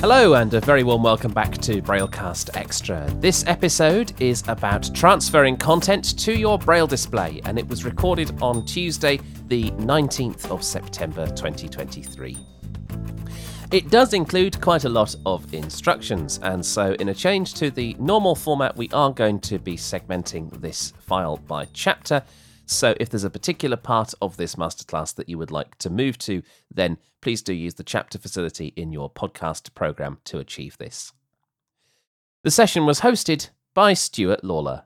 Hello, and a very warm welcome back to Braillecast Extra. This episode is about transferring content to your Braille display, and it was recorded on Tuesday, the 19th of September 2023. It does include quite a lot of instructions, and so, in a change to the normal format, we are going to be segmenting this file by chapter. So, if there's a particular part of this masterclass that you would like to move to, then please do use the chapter facility in your podcast program to achieve this. The session was hosted by Stuart Lawler.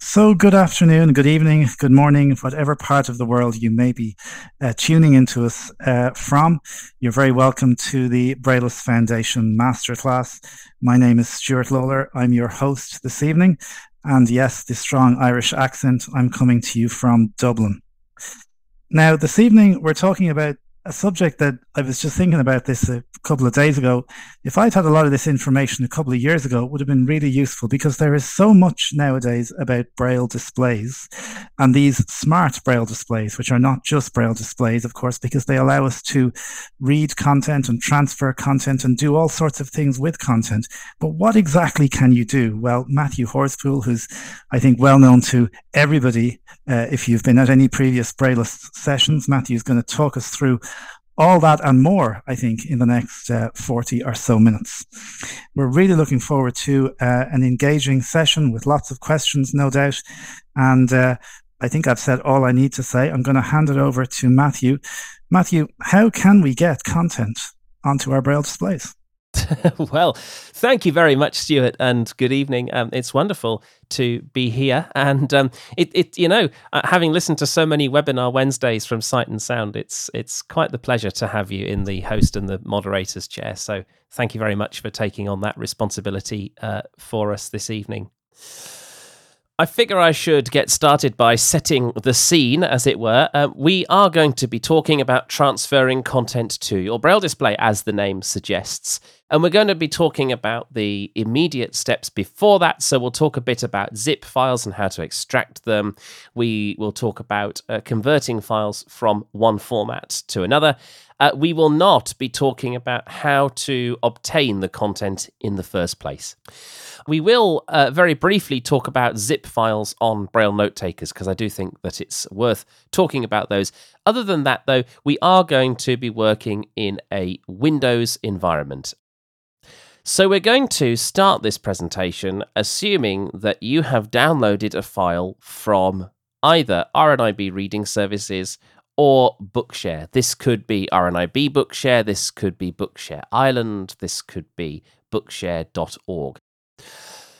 So, good afternoon, good evening, good morning, whatever part of the world you may be uh, tuning into us uh, from. You're very welcome to the Braillists Foundation Masterclass. My name is Stuart Lawler. I'm your host this evening. And yes, the strong Irish accent, I'm coming to you from Dublin. Now, this evening, we're talking about a subject that I was just thinking about this a couple of days ago. If I'd had a lot of this information a couple of years ago, it would have been really useful because there is so much nowadays about Braille displays and these smart Braille displays, which are not just Braille displays, of course, because they allow us to read content and transfer content and do all sorts of things with content. But what exactly can you do? Well, Matthew Horspool, who's I think well known to everybody, uh, if you've been at any previous Braille sessions, Matthew is going to talk us through all that and more, I think, in the next uh, 40 or so minutes. We're really looking forward to uh, an engaging session with lots of questions, no doubt. And uh, I think I've said all I need to say. I'm going to hand it over to Matthew. Matthew, how can we get content onto our Braille displays? well, thank you very much, Stuart, and good evening. Um, it's wonderful to be here, and um, it, it, you know, uh, having listened to so many webinar Wednesdays from Sight and Sound, it's it's quite the pleasure to have you in the host and the moderator's chair. So, thank you very much for taking on that responsibility uh, for us this evening. I figure I should get started by setting the scene, as it were. Uh, we are going to be talking about transferring content to your Braille display, as the name suggests. And we're going to be talking about the immediate steps before that. So we'll talk a bit about zip files and how to extract them. We will talk about uh, converting files from one format to another. Uh, we will not be talking about how to obtain the content in the first place. We will uh, very briefly talk about zip files on Braille note takers because I do think that it's worth talking about those. Other than that, though, we are going to be working in a Windows environment. So we're going to start this presentation assuming that you have downloaded a file from either RNIB reading services or Bookshare. This could be RNIB Bookshare, this could be Bookshare Ireland, this could be bookshare.org.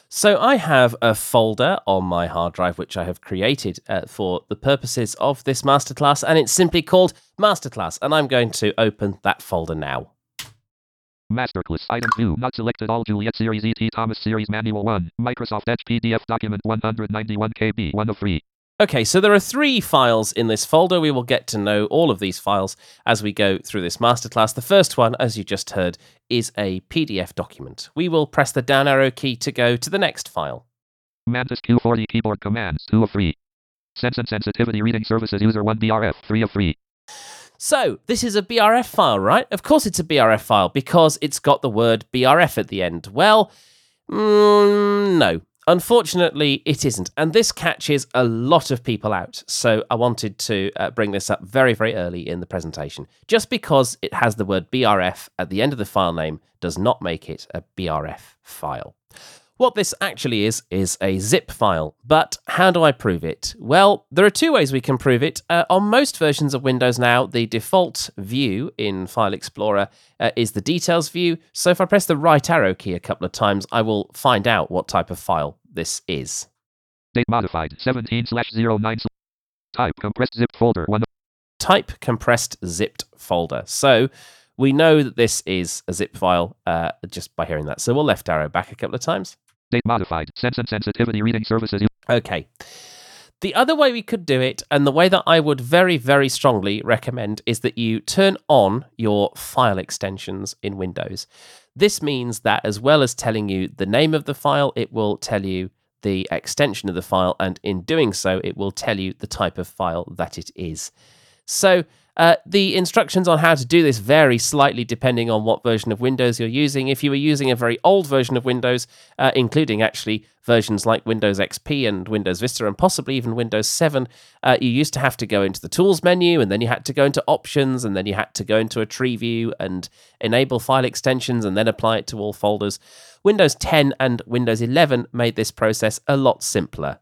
So I have a folder on my hard drive which I have created uh, for the purposes of this masterclass, and it's simply called Masterclass, and I'm going to open that folder now. Masterclass Item 2 Not selected All Juliet Series ET Thomas Series Manual 1 Microsoft Edge PDF Document 191 KB 1 of 3 Okay, so there are three files in this folder. We will get to know all of these files as we go through this masterclass. The first one, as you just heard, is a PDF document. We will press the down arrow key to go to the next file. Mantis Q40 keyboard commands 2 of 3. Sense and sensibility reading services user 1 BRF 3 of 3. So, this is a BRF file, right? Of course it's a BRF file because it's got the word BRF at the end. Well, mm, no. Unfortunately, it isn't. And this catches a lot of people out. So I wanted to uh, bring this up very, very early in the presentation. Just because it has the word BRF at the end of the file name does not make it a BRF file. What this actually is, is a zip file. But how do I prove it? Well, there are two ways we can prove it. Uh, on most versions of Windows now, the default view in File Explorer uh, is the details view. So if I press the right arrow key a couple of times, I will find out what type of file this is. Date modified 17 slash 09 type compressed zip folder 1 type compressed zipped folder. So we know that this is a zip file uh, just by hearing that. So we'll left arrow back a couple of times. Date modified. Sense and sensibility reading services. Okay. The other way we could do it, and the way that I would very, very strongly recommend, is that you turn on your file extensions in Windows. This means that as well as telling you the name of the file, it will tell you the extension of the file, and in doing so, it will tell you the type of file that it is. So uh, the instructions on how to do this vary slightly depending on what version of Windows you're using. If you were using a very old version of Windows, uh, including actually versions like Windows XP and Windows Vista and possibly even Windows 7, uh, you used to have to go into the Tools menu and then you had to go into Options and then you had to go into a tree view and enable file extensions and then apply it to all folders. Windows 10 and Windows 11 made this process a lot simpler.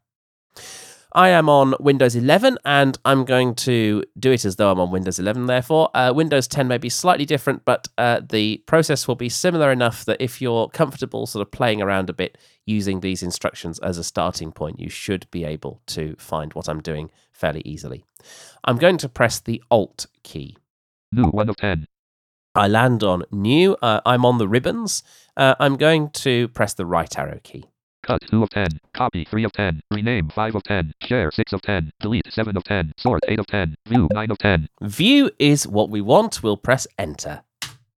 I am on Windows 11 and I'm going to do it as though I'm on Windows 11, therefore. Uh, Windows 10 may be slightly different, but uh, the process will be similar enough that if you're comfortable sort of playing around a bit using these instructions as a starting point, you should be able to find what I'm doing fairly easily. I'm going to press the Alt key. New 1 of 10. I land on New. Uh, I'm on the ribbons. Uh, I'm going to press the right arrow key. Cut 2 of 10. Copy 3 of 10. Rename 5 of 10. Share 6 of 10. Delete 7 of 10. Sort 8 of 10. View 9 of 10. View is what we want. We'll press Enter.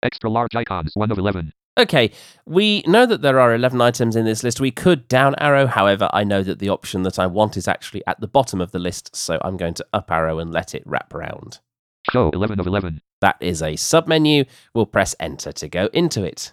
Extra large icons 1 of 11. Okay, we know that there are 11 items in this list. We could down arrow, however, I know that the option that I want is actually at the bottom of the list, so I'm going to up arrow and let it wrap around. Show 11 of 11. That is a submenu. We'll press enter to go into it.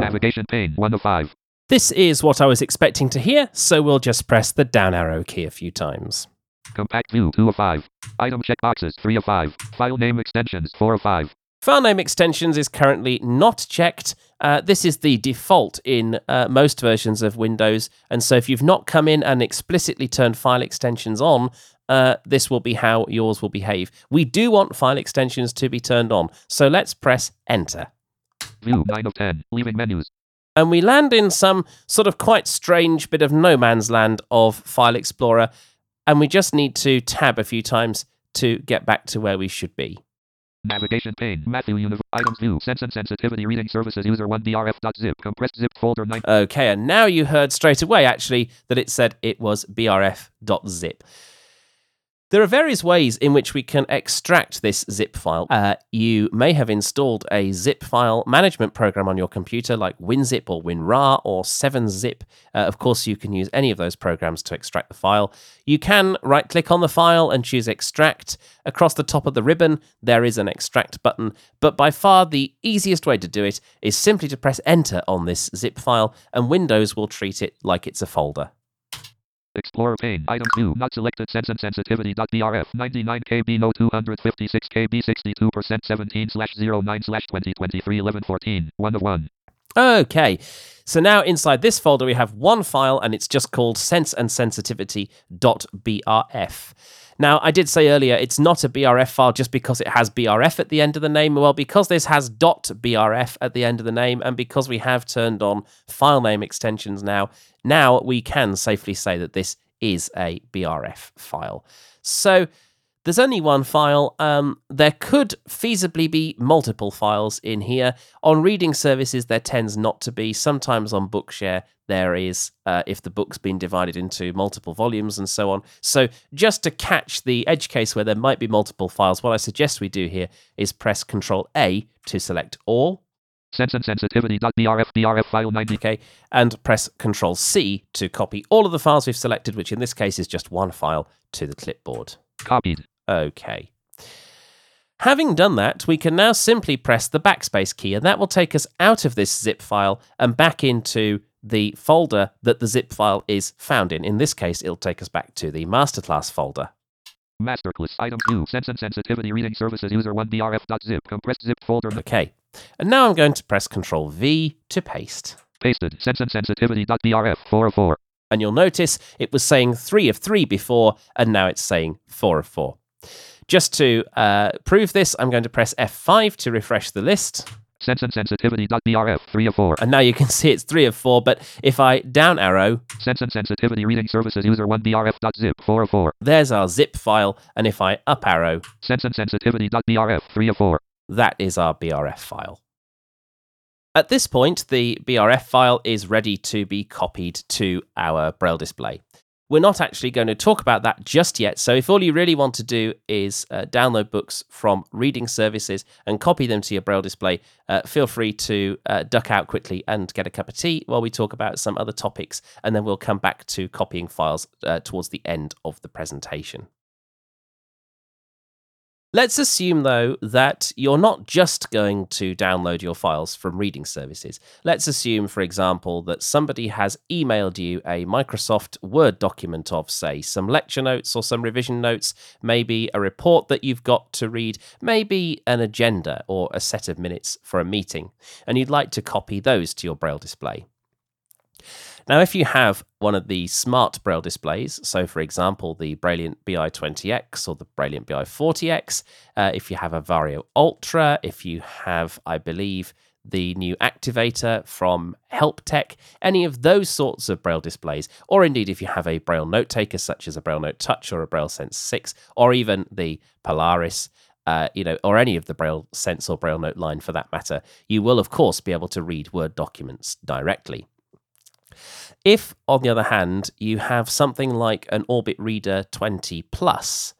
Navigation pane 1 of 5. This is what I was expecting to hear, so we'll just press the down arrow key a few times. Compact view 2 of 5. Item checkboxes 3 of 5. File name extensions 4 of 5. File name extensions is currently not checked. Uh, this is the default in uh, most versions of Windows, and so if you've not come in and explicitly turned file extensions on, uh, this will be how yours will behave. We do want file extensions to be turned on, so let's press Enter. View 9 of 10. Leaving menus. And we land in some sort of quite strange bit of no man's land of File Explorer, and we just need to tab a few times to get back to where we should be. Navigation pane. Matthew Univ. Items view. Sense and sensibility reading services user 1 brf.zip. Compressed zip folder 9. Okay, and now you heard straight away actually that it said it was brf.zip. There are various ways in which we can extract this zip file. Uh, you may have installed a zip file management program on your computer like WinZip or WinRAR or 7-Zip. Uh, of course, you can use any of those programs to extract the file. You can right click on the file and choose extract. Across the top of the ribbon, there is an extract button, but by far the easiest way to do it is simply to press enter on this zip file, and Windows will treat it like it's a folder. Explorer pane. Items 2. Not selected. Sense and sensibility.brf. 99 KB. No 256 KB. 62% 17 slash 09 slash 2023 11 14. 1 of 1. Okay, so now inside this folder we have one file and it's just called sense and sensibility.brf. Now, I did say earlier it's not a BRF file just because it has BRF at the end of the name. Well, because this has .brf at the end of the name and because we have turned on file name extensions now, now we can safely say that this is a BRF file. So there's only one file. Um, there could feasibly be multiple files in here. On reading services, there tends not to be. Sometimes on Bookshare, there is, uh, if the book's been divided into multiple volumes and so on. So, just to catch the edge case where there might be multiple files, what I suggest we do here is press Control A to select all. Sense and sensibility.brf. BRF file 90. Okay, and press Control C to copy all of the files we've selected, which in this case is just one file, to the clipboard. Copied. Okay. Having done that, we can now simply press the backspace key, and that will take us out of this zip file and back into the folder that the zip file is found in. In this case, it'll take us back to the masterclass folder. Masterclass. Item view. Sense and sensibility reading services user 1 brf.zip. Compressed zip folder. Okay, and now I'm going to press Control V to paste. Pasted. Sense and sensibility.brf 4 of 4. And you'll notice it was saying 3 of 3 before, and now it's saying 4 of 4. Just to uh, prove this, I'm going to press F5 to refresh the list. Sense and sensibility.brf 3 of 4. And now you can see it's 3 of 4, but if I down arrow, Sense and sensibility reading services user 1 brf.zip 4 of 4. there's our zip file, and if I up arrow, Sense and sensibility.brf 3 of 4. that is our BRF file. At this point, the BRF file is ready to be copied to our Braille display. We're not actually going to talk about that just yet, so if all you really want to do is uh, download books from reading services and copy them to your Braille display, uh, feel free to uh, duck out quickly and get a cup of tea while we talk about some other topics, and then we'll come back to copying files uh, towards the end of the presentation. Let's assume, though, that you're not just going to download your files from reading services. Let's assume, for example, that somebody has emailed you a Microsoft Word document of, say, some lecture notes or some revision notes, maybe a report that you've got to read, maybe an agenda or a set of minutes for a meeting, and you'd like to copy those to your Braille display. Now, if you have one of the smart Braille displays, so for example, the Brailliant BI20X or the Brailliant BI40X, uh, if you have a Vario Ultra, if you have, I believe, the new activator from HelpTech, any of those sorts of Braille displays, or indeed if you have a Braille note taker such as a Braille Note Touch or a Braille Sense 6, or even the Polaris, uh, you know, or any of the Braille Sense or Braille Note line for that matter, you will of course be able to read Word documents directly. If, on the other hand, you have something like an Orbit Reader 20 Plus,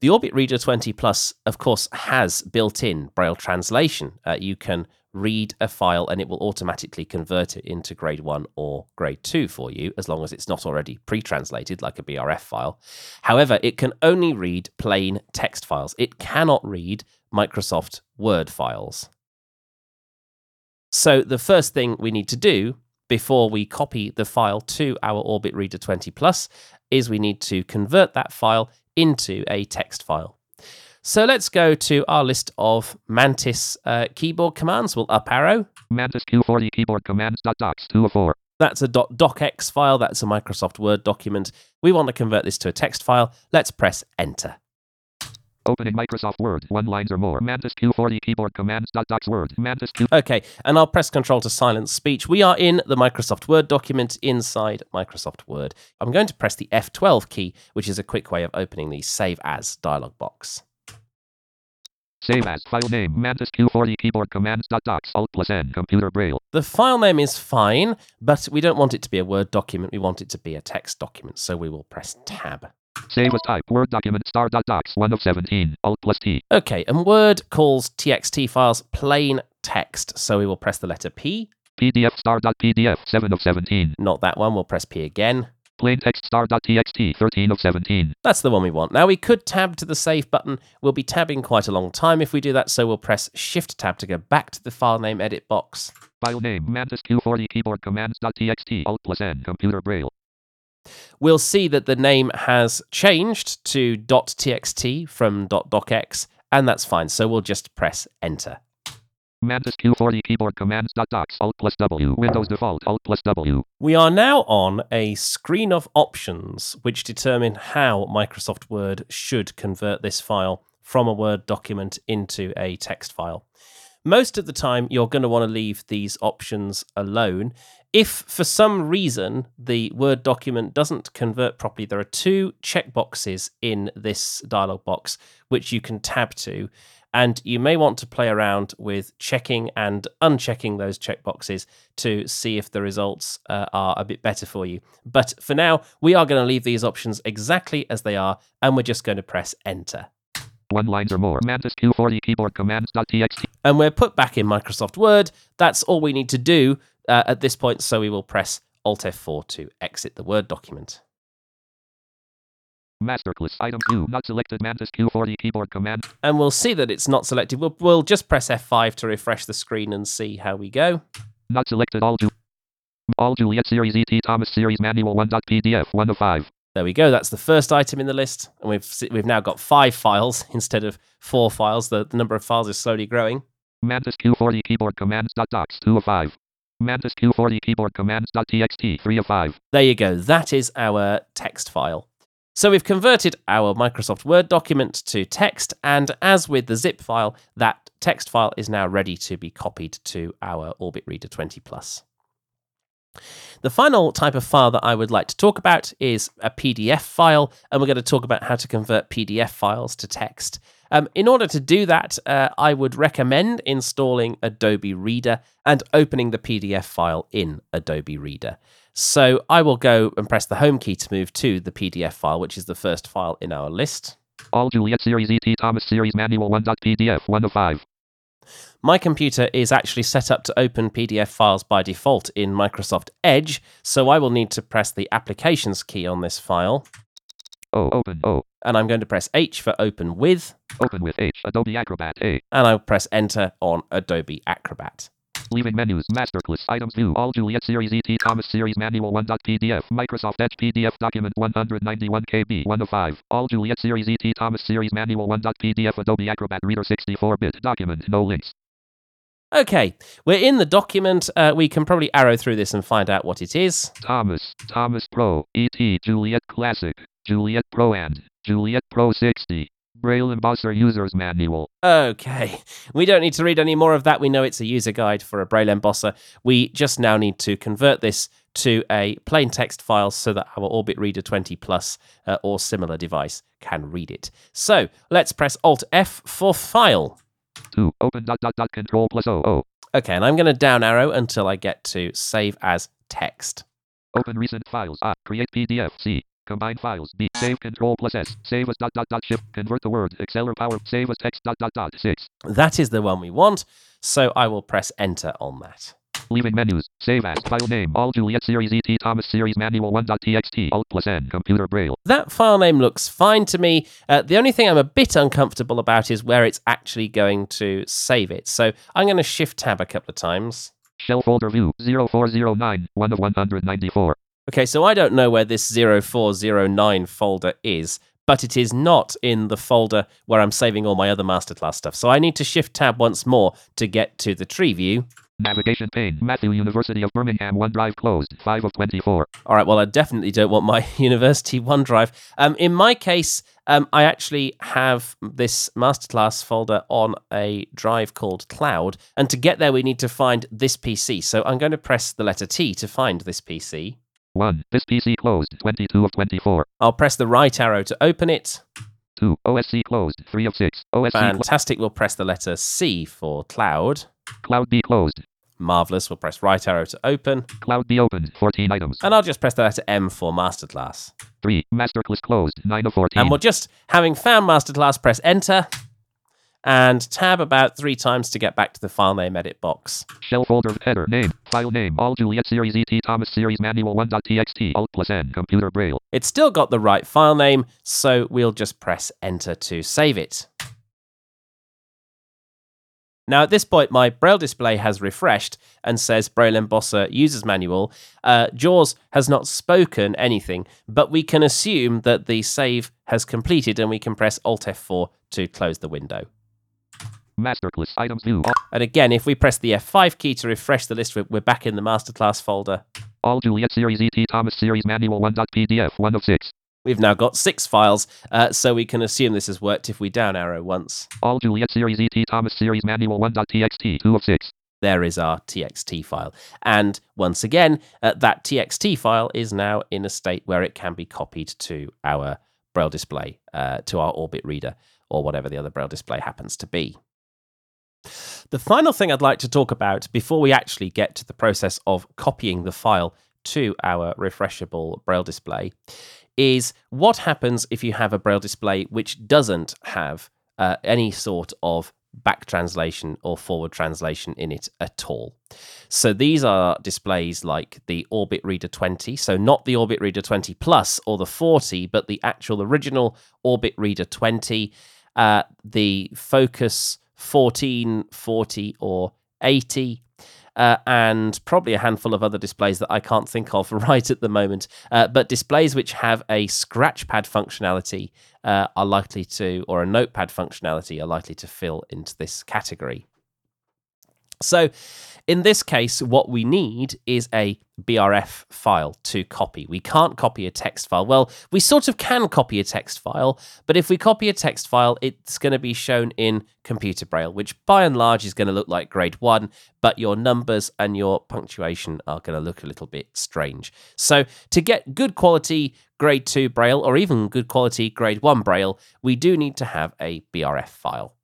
the Orbit Reader 20 Plus, of course, has built in Braille translation. Uh, you can read a file and it will automatically convert it into grade 1 or grade 2 for you, as long as it's not already pre translated like a BRF file. However, it can only read plain text files, it cannot read Microsoft Word files. So, the first thing we need to do before we copy the file to our Orbit Reader 20 Plus is we need to convert that file into a text file. So let's go to our list of Mantis uh, keyboard commands. We'll up arrow. Mantis Q40 keyboard commands. dot Docs 2 of 4. That's a docx file. That's a Microsoft Word document. We want to convert this to a text file. Let's press enter. Opening Microsoft Word, one lines or more. Mantis Q40 keyboard commands. dot Docs Word. Mantis Q. Okay, and I'll press Control to silence speech. We are in the Microsoft Word document inside Microsoft Word. I'm going to press the F12 key, which is a quick way of opening the Save As dialog box. Save as file name Mantis Q40 keyboard commands. Docs Alt plus N computer braille. The file name is fine, but we don't want it to be a Word document. We want it to be a text document, so we will press Tab. Save as type Word document star dot docs 1 of 17 Alt plus T. Okay, and Word calls TXT files plain text, so we will press the letter P. PDF star dot PDF 7 of 17. Not that one, we'll press P again. Plain text star dot TXT 13 of 17. That's the one we want. Now we could tab to the save button. We'll be tabbing quite a long time if we do that, so we'll press Shift tab to go back to the file name edit box. File name Mantis Q40 keyboard commands dot TXT Alt plus N computer braille. We'll see that the name has changed to .txt from .docx, and that's fine. So we'll just press enter. Mantis Q40 keyboard commands. Docs Alt plus W. Windows default Alt plus W. We are now on a screen of options which determine how Microsoft Word should convert this file from a Word document into a text file. Most of the time, you're going to want to leave these options alone. If for some reason the Word document doesn't convert properly, there are two checkboxes in this dialog box which you can tab to. And you may want to play around with checking and unchecking those checkboxes to see if the results uh, are a bit better for you. But for now, we are going to leave these options exactly as they are, and we're just going to press enter. One lines or more. Mantis Q40 keyboard commands. .txt. And we're put back in Microsoft Word. That's all we need to do uh, at this point, so we will press Alt F4 to exit the Word document. Masterclass item 2 not selected Mantis Q40 keyboard command. And we'll see that it's not selected. We'll, we'll just press F5 to refresh the screen and see how we go. Not selected all Ju- all Juliet series ET Thomas series manual 1.pdf 1 of 5. There we go. That's the first item in the list, and we've we've now got five files instead of four files. The, the number of files is slowly growing. Mantis Q40 keyboard commands. Docs 2 of 5. Mantis Q40 keyboard commands. .txt 3 of 5. There you go. That is our text file. So we've converted our Microsoft Word document to text, and as with the zip file, that text file is now ready to be copied to our Orbit Reader 20 Plus. The final type of file that I would like to talk about is a PDF file, and we're going to talk about how to convert PDF files to text. Um, in order to do that, uh, I would recommend installing Adobe Reader and opening the PDF file in Adobe Reader. So I will go and press the home key to move to the PDF file, which is the first file in our list. All Juliet series ET Thomas series manual 1.pdf 1 of 5. My computer is actually set up to open PDF files by default in Microsoft Edge, so I will need to press the Applications key on this file. O. Open O. and I'm going to press H for open with, Open with H. Adobe Acrobat A. and I'll press enter on Adobe Acrobat. Leaving menus. Masterclass. Items view. All Juliet Series ET Thomas Series Manual 1.pdf. Microsoft Edge PDF document 191 KB 1 of 5. All Juliet Series ET Thomas Series Manual 1.pdf. Adobe Acrobat Reader 64-bit document. No links. Okay, we're in the document. Uh, we can probably arrow through this and find out what it is. Thomas. Thomas Pro. ET Juliet Classic. Juliet Pro and Juliet Pro 60. Braille Embosser User's Manual. Okay, we don't need to read any more of that. We know it's a user guide for a Braille embosser. We just now need to convert this to a plain text file so that our Orbit Reader 20 Plus uh, or similar device can read it. So let's press Alt F for file. 2. Open dot dot dot control plus O. O. Okay, and I'm going to down arrow until I get to save as text. Open recent files. A. Create PDF. C. Combine files. B. Save control plus S. Save as dot dot dot shift. Convert the word. Excel or power. Save as text dot dot dot. 6. That is the one we want, so I will press enter on that. Leaving menus. Save as. File name. All Juliet Series ET Thomas Series Manual 1.txt. Alt plus N. Computer Braille. That file name looks fine to me. Uh, the only thing I'm a bit uncomfortable about is where it's actually going to save it. So I'm going to shift tab a couple of times. Shell folder view. 0409. 1 of 194. Okay, so I don't know where this 0409 folder is, but it is not in the folder where I'm saving all my other masterclass stuff. So I need to shift tab once more to get to the tree view. Navigation pane. Matthew University of Birmingham OneDrive closed. 5 of 24. All right, well, I definitely don't want my university OneDrive. Um, in my case, um, I actually have this masterclass folder on a drive called Cloud. And to get there, we need to find this PC. So I'm going to press the letter T to find this PC. 1. This PC closed. 22 of 24. I'll press the right arrow to open it. 2. OSC closed. 3 of 6. OSC Fantastic. We'll press the letter C for Cloud. Cloud B closed. Marvelous. We'll press right arrow to open. Cloud B opened. 14 items. And I'll just press the letter M for Masterclass. 3. Masterclass closed. 9 of 14. And we'll just, having found Masterclass, press Enter and tab about three times to get back to the file name edit box. Shell folder header name. File name. All Juliet Series ET Thomas Series Manual 1.txt. Alt plus N. Computer Braille. It's still got the right file name, so we'll just press Enter to save it. Now, at this point, my Braille display has refreshed and says Braille Embosser User's Manual. Uh, JAWS has not spoken anything, but we can assume that the save has completed and we can press Alt F4 to close the window. Masterclass items view. And again, if we press the F5 key to refresh the list, we're- back in the masterclass folder. All Juliet Series ET Thomas Series Manual 1.pdf. 1 of 6. We've now got six files, uh, so we can assume this has worked if we down arrow once. All Juliet Series ET Thomas Series Manual 1.txt. 2 of 6. There is our TXT file. And once again, uh, that TXT file is now in a state where it can be copied to our Braille display, uh, to our Orbit reader, or whatever the other Braille display happens to be. The final thing I'd like to talk about before we actually get to the process of copying the file to our refreshable Braille display is what happens if you have a Braille display which doesn't have uh, any sort of back translation or forward translation in it at all. So these are displays like the Orbit Reader 20, so not the Orbit Reader 20 Plus or the 40, but the actual original Orbit Reader 20, uh, the Focus 14, 40, or 80. Uh, and probably a handful of other displays that I can't think of right at the moment. Uh, but displays which have a scratch pad functionality uh, are likely to, or a notepad functionality, are likely to fill into this category. So, in this case, what we need is a BRF file to copy. We can't copy a text file. Well, we sort of can copy a text file, but if we copy a text file, it's going to be shown in computer braille, which by and large is going to look like grade one, but your numbers and your punctuation are going to look a little bit strange. So, to get good quality grade two braille or even good quality grade one braille, we do need to have a BRF file.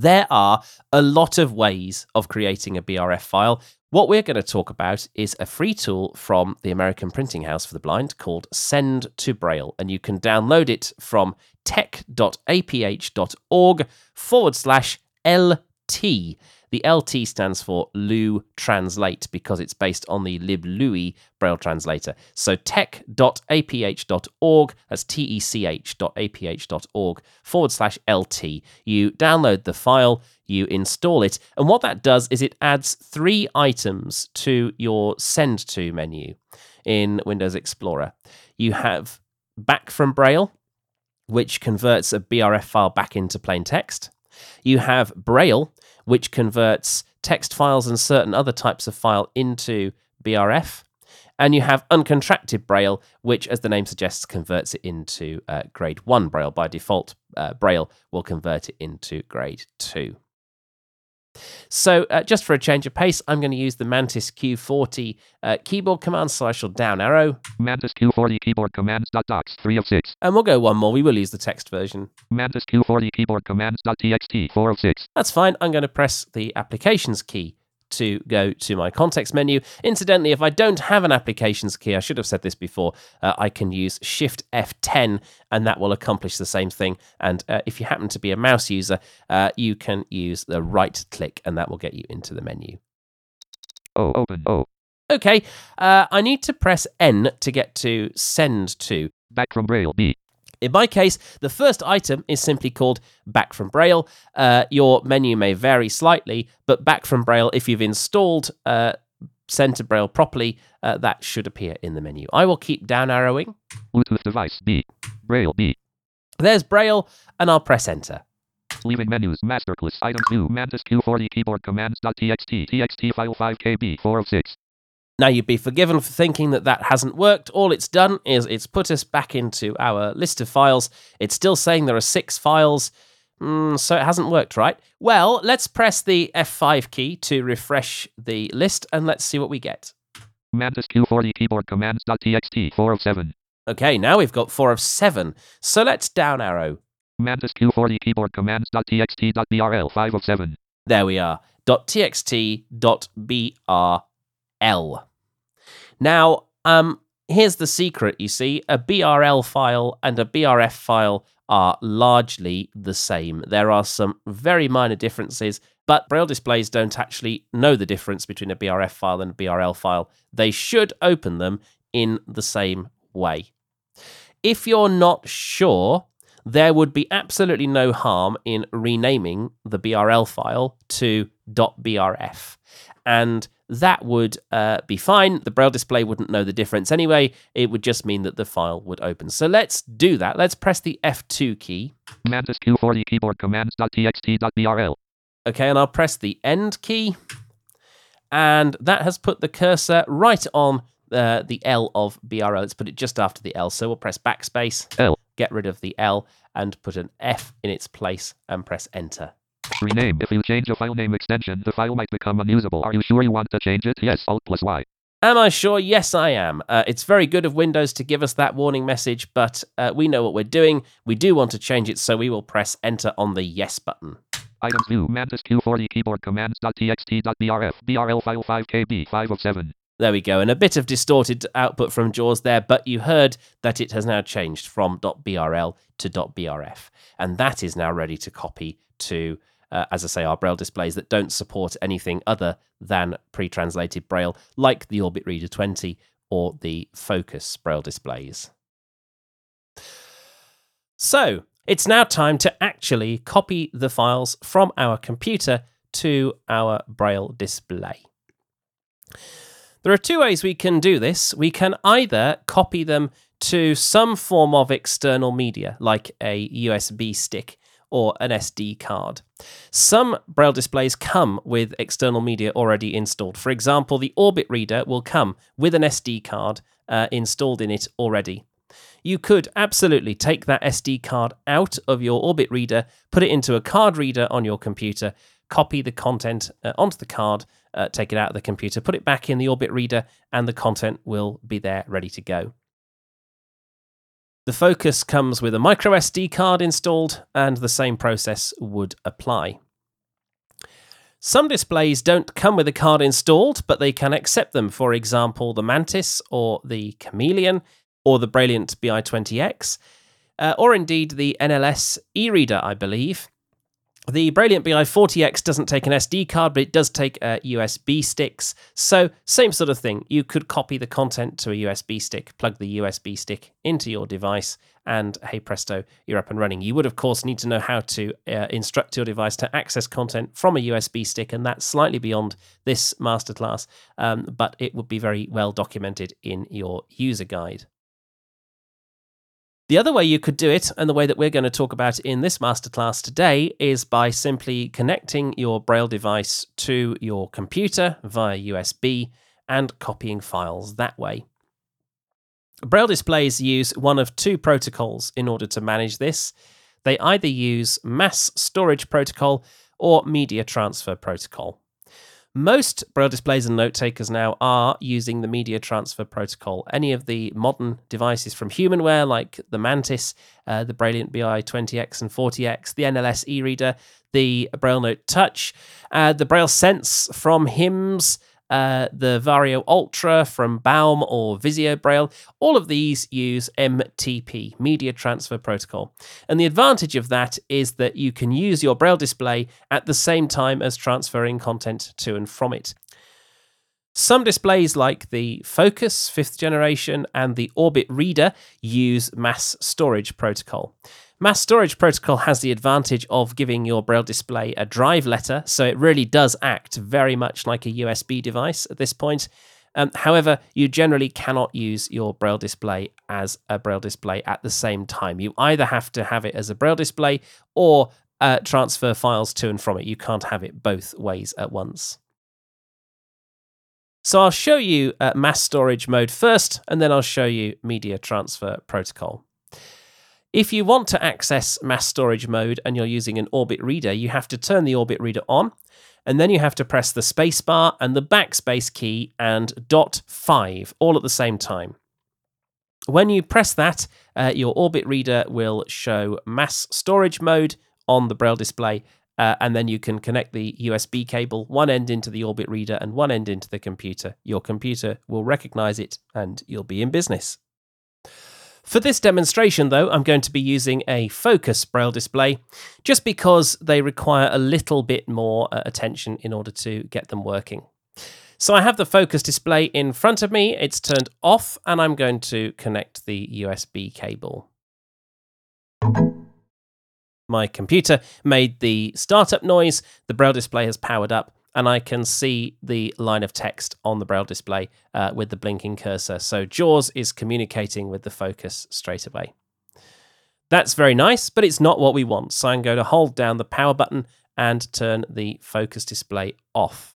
There are a lot of ways of creating a BRF file. What we're going to talk about is a free tool from the American Printing House for the Blind called Send to Braille, and you can download it from tech.aph.org forward slash LTB. The LT stands for Lu Translate because it's based on the LibLouis Braille translator. So tech.aph.org, that's tech.aph.org forward slash LT. You download the file, you install it, and what that does is it adds three items to your send to menu in Windows Explorer. You have back from Braille, which converts a BRF file back into plain text. You have Braille, which converts text files and certain other types of file into BRF. And you have uncontracted Braille, which, as the name suggests, converts it into uh, grade 1 Braille. By default, uh, Braille will convert it into grade 2. So, uh, just for a change of pace, I'm going to use the Mantis Q40 uh, keyboard command. So I shall down arrow. Mantis Q40 keyboard commands. Dot docs 3 of 6. And we'll go one more. We will use the text version. Mantis Q40 keyboard commands. Dot txt 4 of 6. That's fine. I'm going to press the applications key to go to my context menu. Incidentally, if I don't have an applications key, I should have said this before, uh, I can use Shift F10 and that will accomplish the same thing. And uh, if you happen to be a mouse user, uh, you can use the right click and that will get you into the menu. Oh, open. Oh. Okay, uh, I need to press N to get to send to. Back from Braille. B. In my case, the first item is simply called Back from Braille. Uh, your menu may vary slightly, but Back from Braille, if you've installed uh, to Braille properly, uh, that should appear in the menu. I will keep down arrowing. Bluetooth device. B. Braille. B. There's Braille, and I'll press Enter. Leaving menus. Masterclass. Item 2. Mantis Q40 keyboard commands. Dot txt. File 5 KB 4 of 6. Now, you'd be forgiven for thinking that that hasn't worked. All it's done is it's put us back into our list of files. It's still saying there are six files, mm, so it hasn't worked, right? Well, let's press the F5 key to refresh the list and let's see what we get. Mantis Q40 keyboard commands. Dot 4 of 7. Okay, now we've got four of seven. So let's down arrow. Mantis Q40 keyboard commands. Dot txt. Dot brl 5 of 7. There we are. .txt. .brl. Now, um, here's the secret. You see, a BRL file and a BRF file are largely the same. There are some very minor differences, but Braille displays don't actually know the difference between a BRF file and a BRL file. They should open them in the same way. If you're not sure, there would be absolutely no harm in renaming the BRL file to .brf. And that would uh, be fine. The Braille display wouldn't know the difference anyway. It would just mean that the file would open. So let's do that. Let's press the F2 key. Mantis Q40 keyboard commands. Dot txt. Brl. Okay, and I'll press the end key. And that has put the cursor right on uh, the L of BRL. Let's put it just after the L. So we'll press backspace, L. get rid of the L, and put an F in its place and press enter. Rename. If you change a file name extension, the file might become unusable. Are you sure you want to change it? Yes. Alt plus Y. Am I sure? Yes, I am. Uh, it's very good of Windows to give us that warning message, but uh, we know what we're doing. We do want to change it, so we will press enter on the yes button. Items view. Mantis Q40 keyboard commands. Txt. Brf. BRL file 5 KB 5 of 7. There we go. And a bit of distorted output from JAWS there, but you heard that it has now changed from .brl to .brf. And that is now ready to copy to, uh, as I say, our Braille displays that don't support anything other than pre-translated Braille, like the Orbit Reader 20 or the Focus Braille displays. So, it's now time to actually copy the files from our computer to our Braille display. There are two ways we can do this. We can either copy them to some form of external media, like a USB stick or an SD card. Some Braille displays come with external media already installed. For example, the Orbit Reader will come with an SD card uh, installed in it already. You could absolutely take that SD card out of your Orbit Reader, put it into a card reader on your computer, copy the content uh, onto the card, uh, take it out of the computer, put it back in the Orbit Reader, and the content will be there ready to go. The Focus comes with a micro SD card installed, and the same process would apply. Some displays don't come with a card installed, but they can accept them. For example, the Mantis or the Chameleon or the Brailliant BI20X, uh, or indeed the NLS e reader, I believe. The Brailliant BI 40X doesn't take an SD card, but it does take uh, USB sticks. So, same sort of thing. You could copy the content to a USB stick, plug the USB stick into your device, and hey presto, you're up and running. You would, of course, need to know how to uh, instruct your device to access content from a USB stick, and that's slightly beyond this masterclass, um, but it would be very well documented in your user guide. The other way you could do it, and the way that we're going to talk about in this masterclass today, is by simply connecting your Braille device to your computer via USB and copying files that way. Braille displays use one of two protocols in order to manage this. They either use mass storage protocol or media transfer protocol. Most Braille displays and note takers now are using the media transfer protocol. Any of the modern devices from Humanware, like the Mantis, uh, the Brailliant BI 20X and 40X, the NLS e reader, the Braille Note Touch, uh, the Braille Sense from HIMS, uh, the Vario Ultra from Baum or Visio Braille, all of these use MTP, Media Transfer Protocol. And the advantage of that is that you can use your Braille display at the same time as transferring content to and from it. Some displays like the Focus 5th generation and the Orbit Reader use mass storage protocol. Mass Storage Protocol has the advantage of giving your Braille display a drive letter, so it really does act very much like a USB device at this point. Um, however, you generally cannot use your Braille display as a Braille display at the same time. You either have to have it as a Braille display or uh, transfer files to and from it. You can't have it both ways at once. So I'll show you uh, mass storage mode first, and then I'll show you media transfer protocol. If you want to access mass storage mode and you're using an Orbit reader, you have to turn the Orbit reader on, and then you have to press the spacebar and the backspace key and dot 5 all at the same time. When you press that, uh, your Orbit reader will show mass storage mode on the Braille display, uh, and then you can connect the USB cable, one end into the Orbit reader and one end into the computer. Your computer will recognize it and you'll be in business. For this demonstration, though, I'm going to be using a focus braille display just because they require a little bit more uh, attention in order to get them working. So I have the focus display in front of me, it's turned off, and I'm going to connect the USB cable. My computer made the startup noise, the braille display has powered up, and I can see the line of text on the braille display uh, with the blinking cursor. So JAWS is communicating with the focus straight away. That's very nice, but it's not what we want. So I'm going to hold down the power button and turn the focus display off.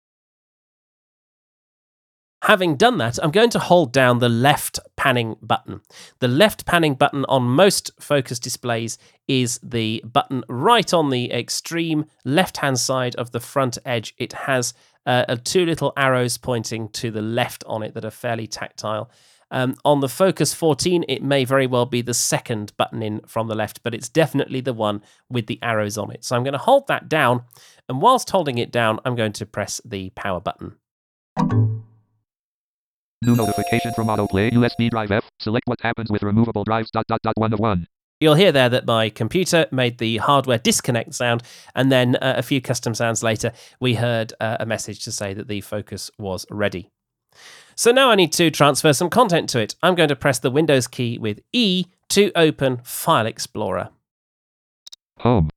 Having done that, I'm going to hold down the left panning button. The left panning button on most focus displays is the button right on the extreme left hand side of the front edge. It has uh, two little arrows pointing to the left on it that are fairly tactile. Um, on the Focus 14, it may very well be the second button in from the left, but it's definitely the one with the arrows on it. So I'm going to hold that down, and whilst holding it down, I'm going to press the power button. New notification from autoplay USB drive F. Select what happens with removable drives dot dot dot one of one. You'll hear there that my computer made the hardware disconnect sound, and then uh, a few custom sounds later, we heard uh, a message to say that the focus was ready. So now I need to transfer some content to it. I'm going to press the Windows key with E to open File Explorer. Home.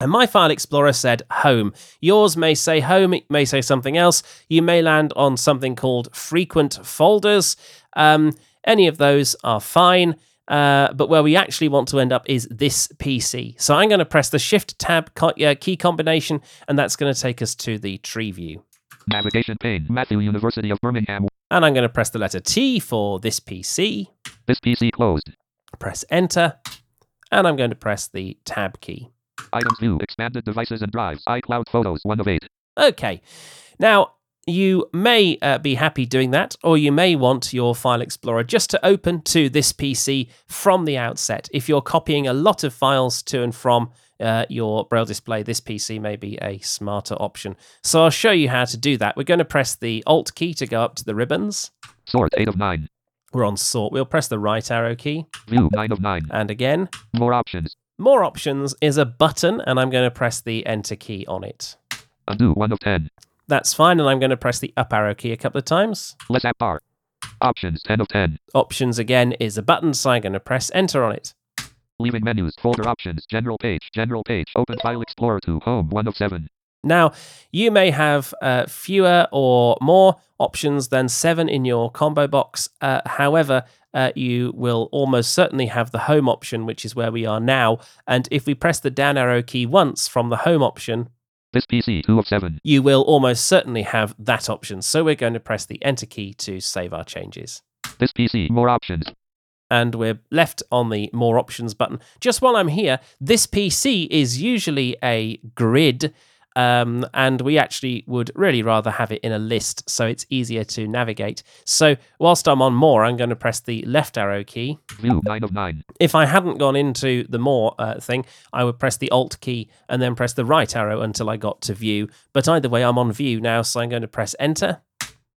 And my file explorer said home. Yours may say home, it may say something else. You may land on something called frequent folders. Um, any of those are fine. Uh, but where we actually want to end up is this PC. So I'm going to press the Shift Tab uh, key combination, and that's going to take us to the tree view. Navigation pane. Matthew University of Birmingham. And I'm going to press the letter T for this PC. This PC closed. Press Enter, and I'm going to press the Tab key. Items view. Expanded devices and drives. iCloud Photos 1 of 8. Okay. Now, you may uh, be happy doing that, or you may want your File Explorer just to open to this PC from the outset. If you're copying a lot of files to and from uh, your Braille display, this PC may be a smarter option. So I'll show you how to do that. We're going to press the Alt key to go up to the ribbons. Sort 8 of 9. We're on sort. We'll press the right arrow key. View 9 of 9. And again. More options. More options is a button, and I'm going to press the enter key on it. Undo 1 of 10. That's fine, and I'm going to press the up arrow key a couple of times. Less app bar. Options 10 of 10. Options again is a button, so I'm going to press enter on it. Leaving menus. Folder options. General page. General page. Open File Explorer to Home 1 of 7. Now, you may have uh, fewer or more options than seven in your combo box. Uh, however, uh, you will almost certainly have the home option, which is where we are now. And if we press the down arrow key once from the home option, This PC 2 of 7. you will almost certainly have that option. So we're going to press the enter key to save our changes. This PC. More options. and we're left on the more options button. Just while I'm here, this PC is usually a grid, um, and we actually would really rather have it in a list so it's easier to navigate. So whilst I'm on more, I'm going to press the left arrow key. View 9 of 9. If I hadn't gone into the more uh, thing, I would press the alt key and then press the right arrow until I got to view. But either way, I'm on view now, so I'm going to press enter.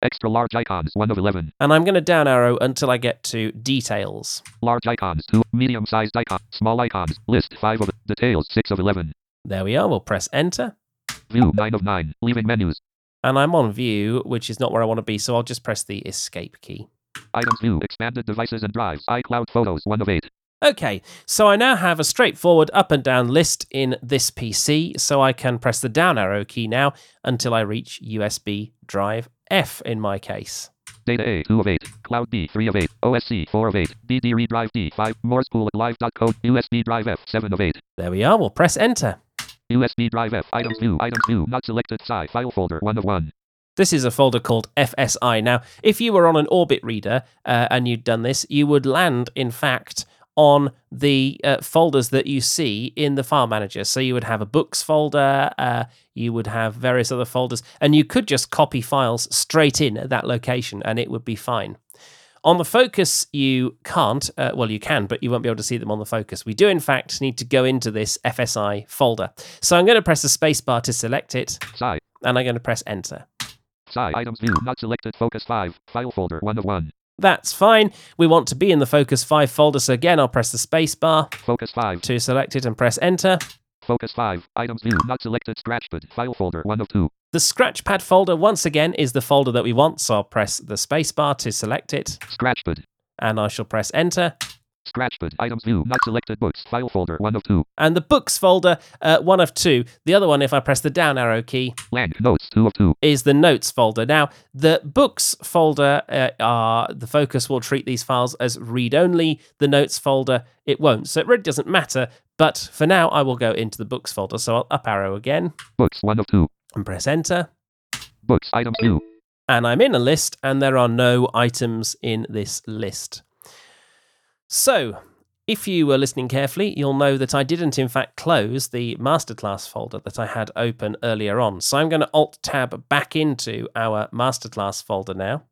Extra large icons 1 of 11. And I'm going to down arrow until I get to details. Large icons 2. Medium sized icons. Small icons. List 5 of details 6 of 11. There we are. We'll press enter. View 9 of 9. Leaving menus. and I'm on view, which is not where I want to be, so I'll just press the escape key. Items view. Expanded devices and drives. iCloud photos 1 of 8. Okay, so I now have a straightforward up and down list in this PC, so I can press the down arrow key now until I reach USB drive F in my case. Data A 2 of 8. Cloud B 3 of 8. OSC 4 of 8. BD read drive D 5. Morse pool at live.code. USB drive F 7 of 8. There we are, we'll press enter. USB drive F. Items view. Items view. Not selected. Sci file folder 1 of 1. This is a folder called FSI. Now, if you were on an Orbit reader uh, and you'd done this, you would land, in fact, on the uh, folders that you see in the file manager. So you would have a books folder, uh, you would have various other folders, and you could just copy files straight in at that location and it would be fine. On the Focus, you can't. Uh, well, you can, but you won't be able to see them on the Focus. We do, in fact, need to go into this FSI folder. So I'm going to press the spacebar to select it, Sci. and I'm going to press Enter. Sci. Items view. Not selected. Focus 5. File folder 1 of 1. That's fine. We want to be in the Focus 5 folder, so again, I'll press the spacebar Focus 5. to select it and press Enter. Focus 5. Items view. Not selected. Scratchpad. File folder 1 of 2. The Scratchpad folder, once again, is the folder that we want, so I'll press the spacebar to select it, Scratchpad. and I shall press Enter. Scratchpad. Items view. Not selected. Books. File folder 1 of 2. And the Books folder, uh, one of two. The other one, if I press the down arrow key, Lang. Notes 2 of 2. is the Notes folder. Now, the Books folder, uh, are the Focus will treat these files as read only. The Notes folder, it won't. So it really doesn't matter. But for now, I will go into the Books folder. So I'll up arrow again Books 1 of 2. and press Enter. Books. Items view. and I'm in a list, and there are no items in this list. So, if you were listening carefully, you'll know that I didn't, in fact, close the masterclass folder that I had open earlier on. So, I'm going to Alt Tab back into our masterclass folder now.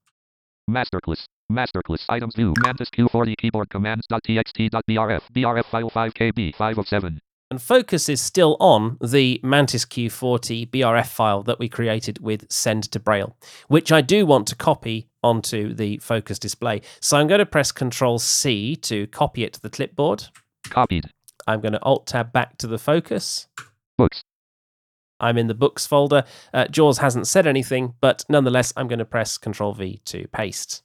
Masterclass. Masterclass. Items view. Mantis Q40 keyboard commands.txt.brf. BRF file 5 KB 5 of 7. And focus is still on the Mantis Q40 BRF file that we created with send to Braille, which I do want to copy onto the focus display. So I'm going to press Control C to copy it to the clipboard. Copied. I'm going to Alt Tab back to the focus. Books. I'm in the books folder. Uh, Jaws hasn't said anything, but nonetheless, I'm going to press Control V to paste.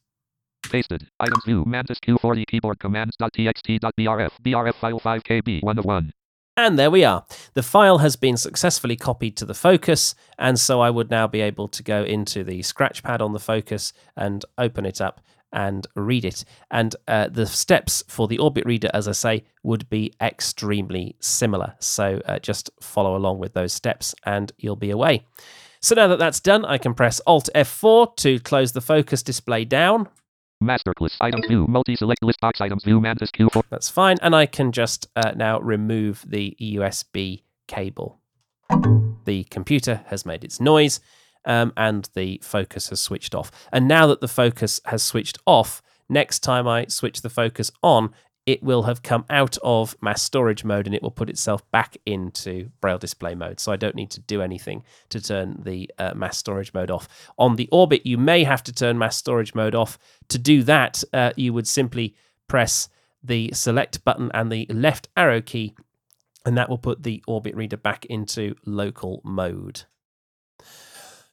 Pasted. Items view. Mantis Q40 keyboard commands.txt.brf. BRF file 5 KB 1 of 1. And there we are. The file has been successfully copied to the focus, and so I would now be able to go into the scratchpad on the focus and open it up and read it. And uh, the steps for the Orbit Reader, as I say, would be extremely similar. So uh, just follow along with those steps and you'll be away. So now that that's done, I can press Alt F4 to close the focus display down. Masterclass. Items view. Multi-select list box items view. Mantis Q4. That's fine. And I can just uh, now remove the USB cable. The computer has made its noise um, and the focus has switched off. And now that the focus has switched off, next time I switch the focus on, it will have come out of mass storage mode and it will put itself back into braille display mode. So I don't need to do anything to turn the uh, mass storage mode off. On the Orbit, you may have to turn mass storage mode off. To do that, uh, you would simply press the select button and the left arrow key and that will put the Orbit Reader back into local mode.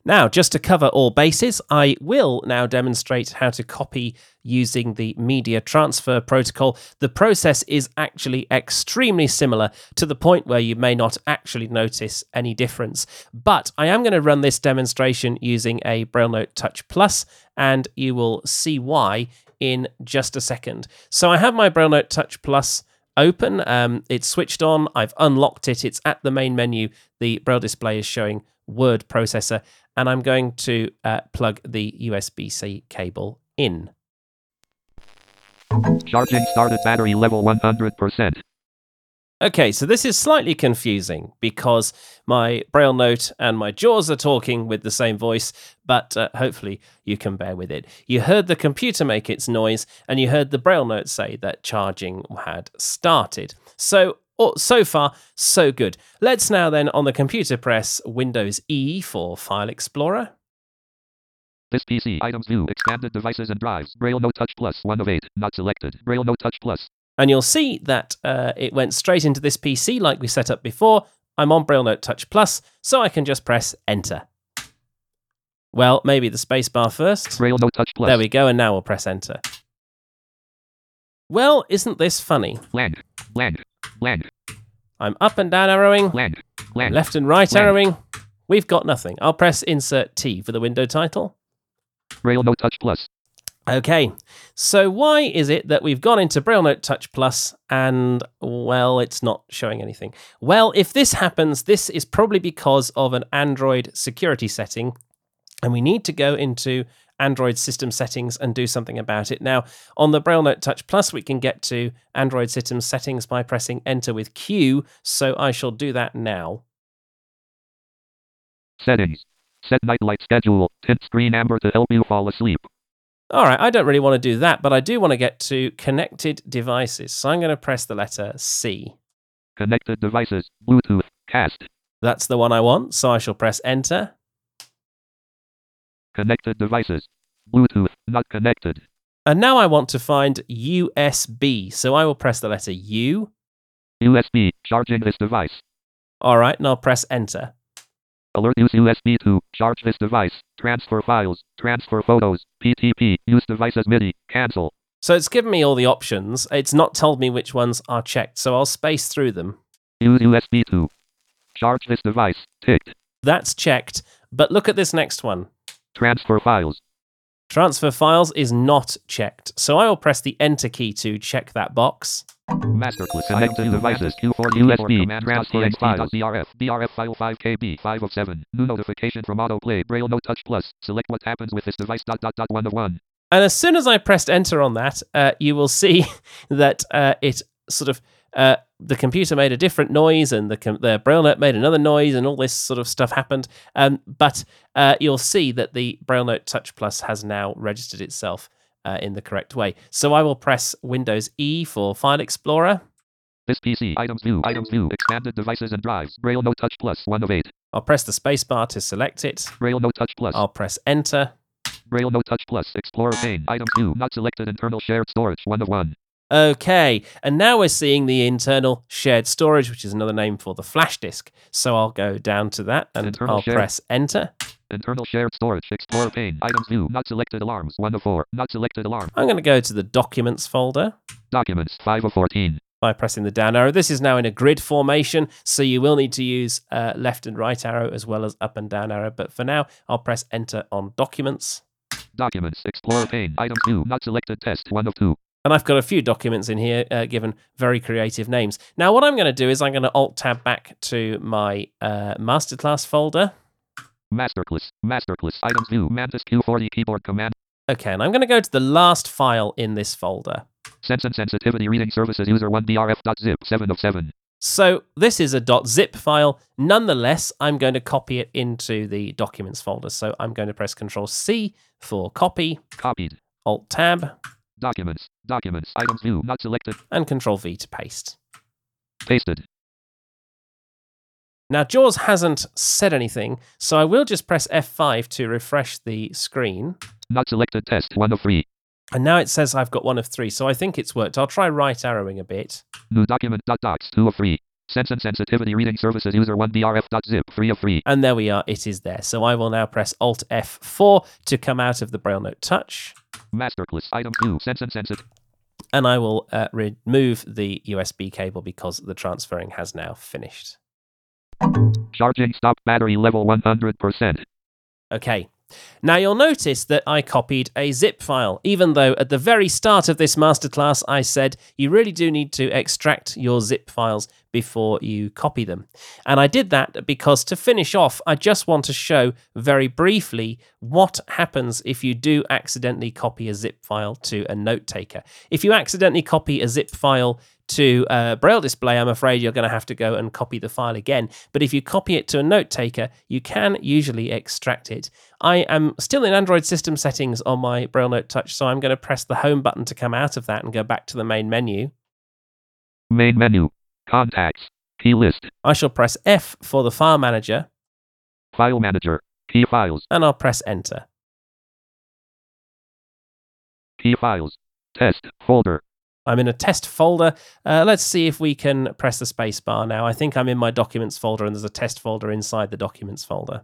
Now, just to cover all bases, I will now demonstrate how to copy using the media transfer protocol. The process is actually extremely similar to the point where you may not actually notice any difference. But I am going to run this demonstration using a BrailleNote Touch Plus, and you will see why in just a second. So I have my BrailleNote Touch Plus open. Um, it's switched on. I've unlocked it. It's at the main menu. The Braille display is showing word processor, and I'm going to uh, plug the USB C cable in. Charging started battery level 100%. Okay, so this is slightly confusing because my Braille note and my jaws are talking with the same voice, but uh, hopefully you can bear with it. You heard the computer make its noise, and you heard the Braille note say that charging had started. So Oh, so far, so good. Let's now then on the computer press Windows E for File Explorer. This PC items view expanded devices and drives. Braille Note Touch Plus 1 of 8 not selected. Braille Note Touch Plus. And you'll see that uh, it went straight into this PC like we set up before. I'm on Braille Note Touch Plus, so I can just press Enter. Well, maybe the spacebar first. Braille Note Touch Plus. There we go, and now we'll press Enter. Well, isn't this funny? Land. Land. Land. I'm up and down arrowing, Land. Land. left and right Land. arrowing. We've got nothing. I'll press Insert T for the window title. Braille Note Touch Plus. Okay, so why is it that we've gone into Braille Note Touch Plus and, well, it's not showing anything? Well, if this happens, this is probably because of an Android security setting, and we need to go into Android system settings and do something about it. Now, on the Braille Note Touch Plus, we can get to Android system settings by pressing Enter with Q, so I shall do that now. Settings. Set night light schedule. Tint screen amber to help you fall asleep. All right, I don't really want to do that, but I do want to get to connected devices. So I'm going to press the letter C. Connected devices. Bluetooth. Cast. That's the one I want, so I shall press enter. Connected devices. Bluetooth. Not connected. And now I want to find USB, so I will press the letter U. USB. Charging this device. All right, and I'll press enter. Alert use USB to charge this device. Transfer files. Transfer photos. PTP. Use device as MIDI. Cancel. So it's given me all the options. It's not told me which ones are checked, so I'll space through them. Use USB to charge this device. Ticked. That's checked, but look at this next one. Transfer files. Transfer files is not checked, so I will press the enter key to check that box. Masterclass. To devices. Q4 USB. Transfer files. BRF. BRF file 5 KB. 5 of 7. New notification from autoplay. Braille Note Touch Plus. Select what happens with this device. Dot dot dot 1 of 1. And as soon as I pressed enter on that, uh, you will see that uh, it sort of uh, the computer made a different noise, and the com- the BrailleNote made another noise, and all this sort of stuff happened. Um, but uh, you'll see that the BrailleNote Touch Plus has now registered itself uh, in the correct way. So I will press Windows E for File Explorer. This PC. Items view. Items view. Expanded devices and drives. Braille Note Touch 1 of 8. I'll press the spacebar to select it. Braille Note Touch Plus. I'll press Enter. Braille Note Touch Plus. Explorer pane. Items view. Not selected. Internal shared storage. 1 of 1. Okay, and now we're seeing the internal shared storage, which is another name for the flash disk. So I'll go down to that and Internal I'll shared. press enter. Internal shared storage. Explorer pane. Items view. Not selected alarms. 1 of 4. Not selected alarm. I'm going to go to the documents folder Documents. 5 of 14. by pressing the down arrow. This is now in a grid formation, so you will need to use uh, left and right arrow as well as up and down arrow. But for now, I'll press enter on documents. Documents. Explorer pane. Items view. Not selected. Test. 1 of 2. And I've got a few documents in here uh, given very creative names. Now, what I'm going to do is I'm going to alt tab back to my uh, masterclass folder. Masterclass. Masterclass. Items view. Mantis Q40 keyboard command. Okay, and I'm going to go to the last file in this folder. Sense and sensibility reading services user 1 brf.zip. 7 of 7. So this is a .zip file. Nonetheless, I'm going to copy it into the documents folder. So I'm going to press Control C for copy, Copied. Alt Tab, Documents. Documents. Items view. Not selected. and Control V to paste. Pasted. Now JAWS hasn't said anything, so I will just press F5 to refresh the screen. Not selected. Test. 1 of 3. And now it says I've got one of three, so I think it's worked. I'll try right arrowing a bit. New document. Dot docs. 2 of 3. Sense and sensibility reading services user 1brf.zip 3 of 3. And there we are, it is there. So I will now press Alt F4 to come out of the Braille Note Touch. Masterclass item 2. Sense and sensibility. And I will uh, remove the USB cable because the transferring has now finished. Charging stop battery level 100%. Okay. Now you'll notice that I copied a zip file, even though at the very start of this masterclass I said you really do need to extract your zip files before you copy them. And I did that because to finish off, I just want to show very briefly what happens if you do accidentally copy a zip file to a note taker. If you accidentally copy a zip file to a Braille display, I'm afraid you're going to have to go and copy the file again. But if you copy it to a note taker, you can usually extract it. I am still in Android system settings on my Braille Note Touch, so I'm going to press the home button to come out of that and go back to the main menu. Main menu. Contacts. Key list. I shall press F for the file manager File manager. Key files. and I'll press enter. Key files. Test. Folder. I'm in a test folder. Uh, let's see if we can press the space bar now. I think I'm in my documents folder and there's a test folder inside the documents folder.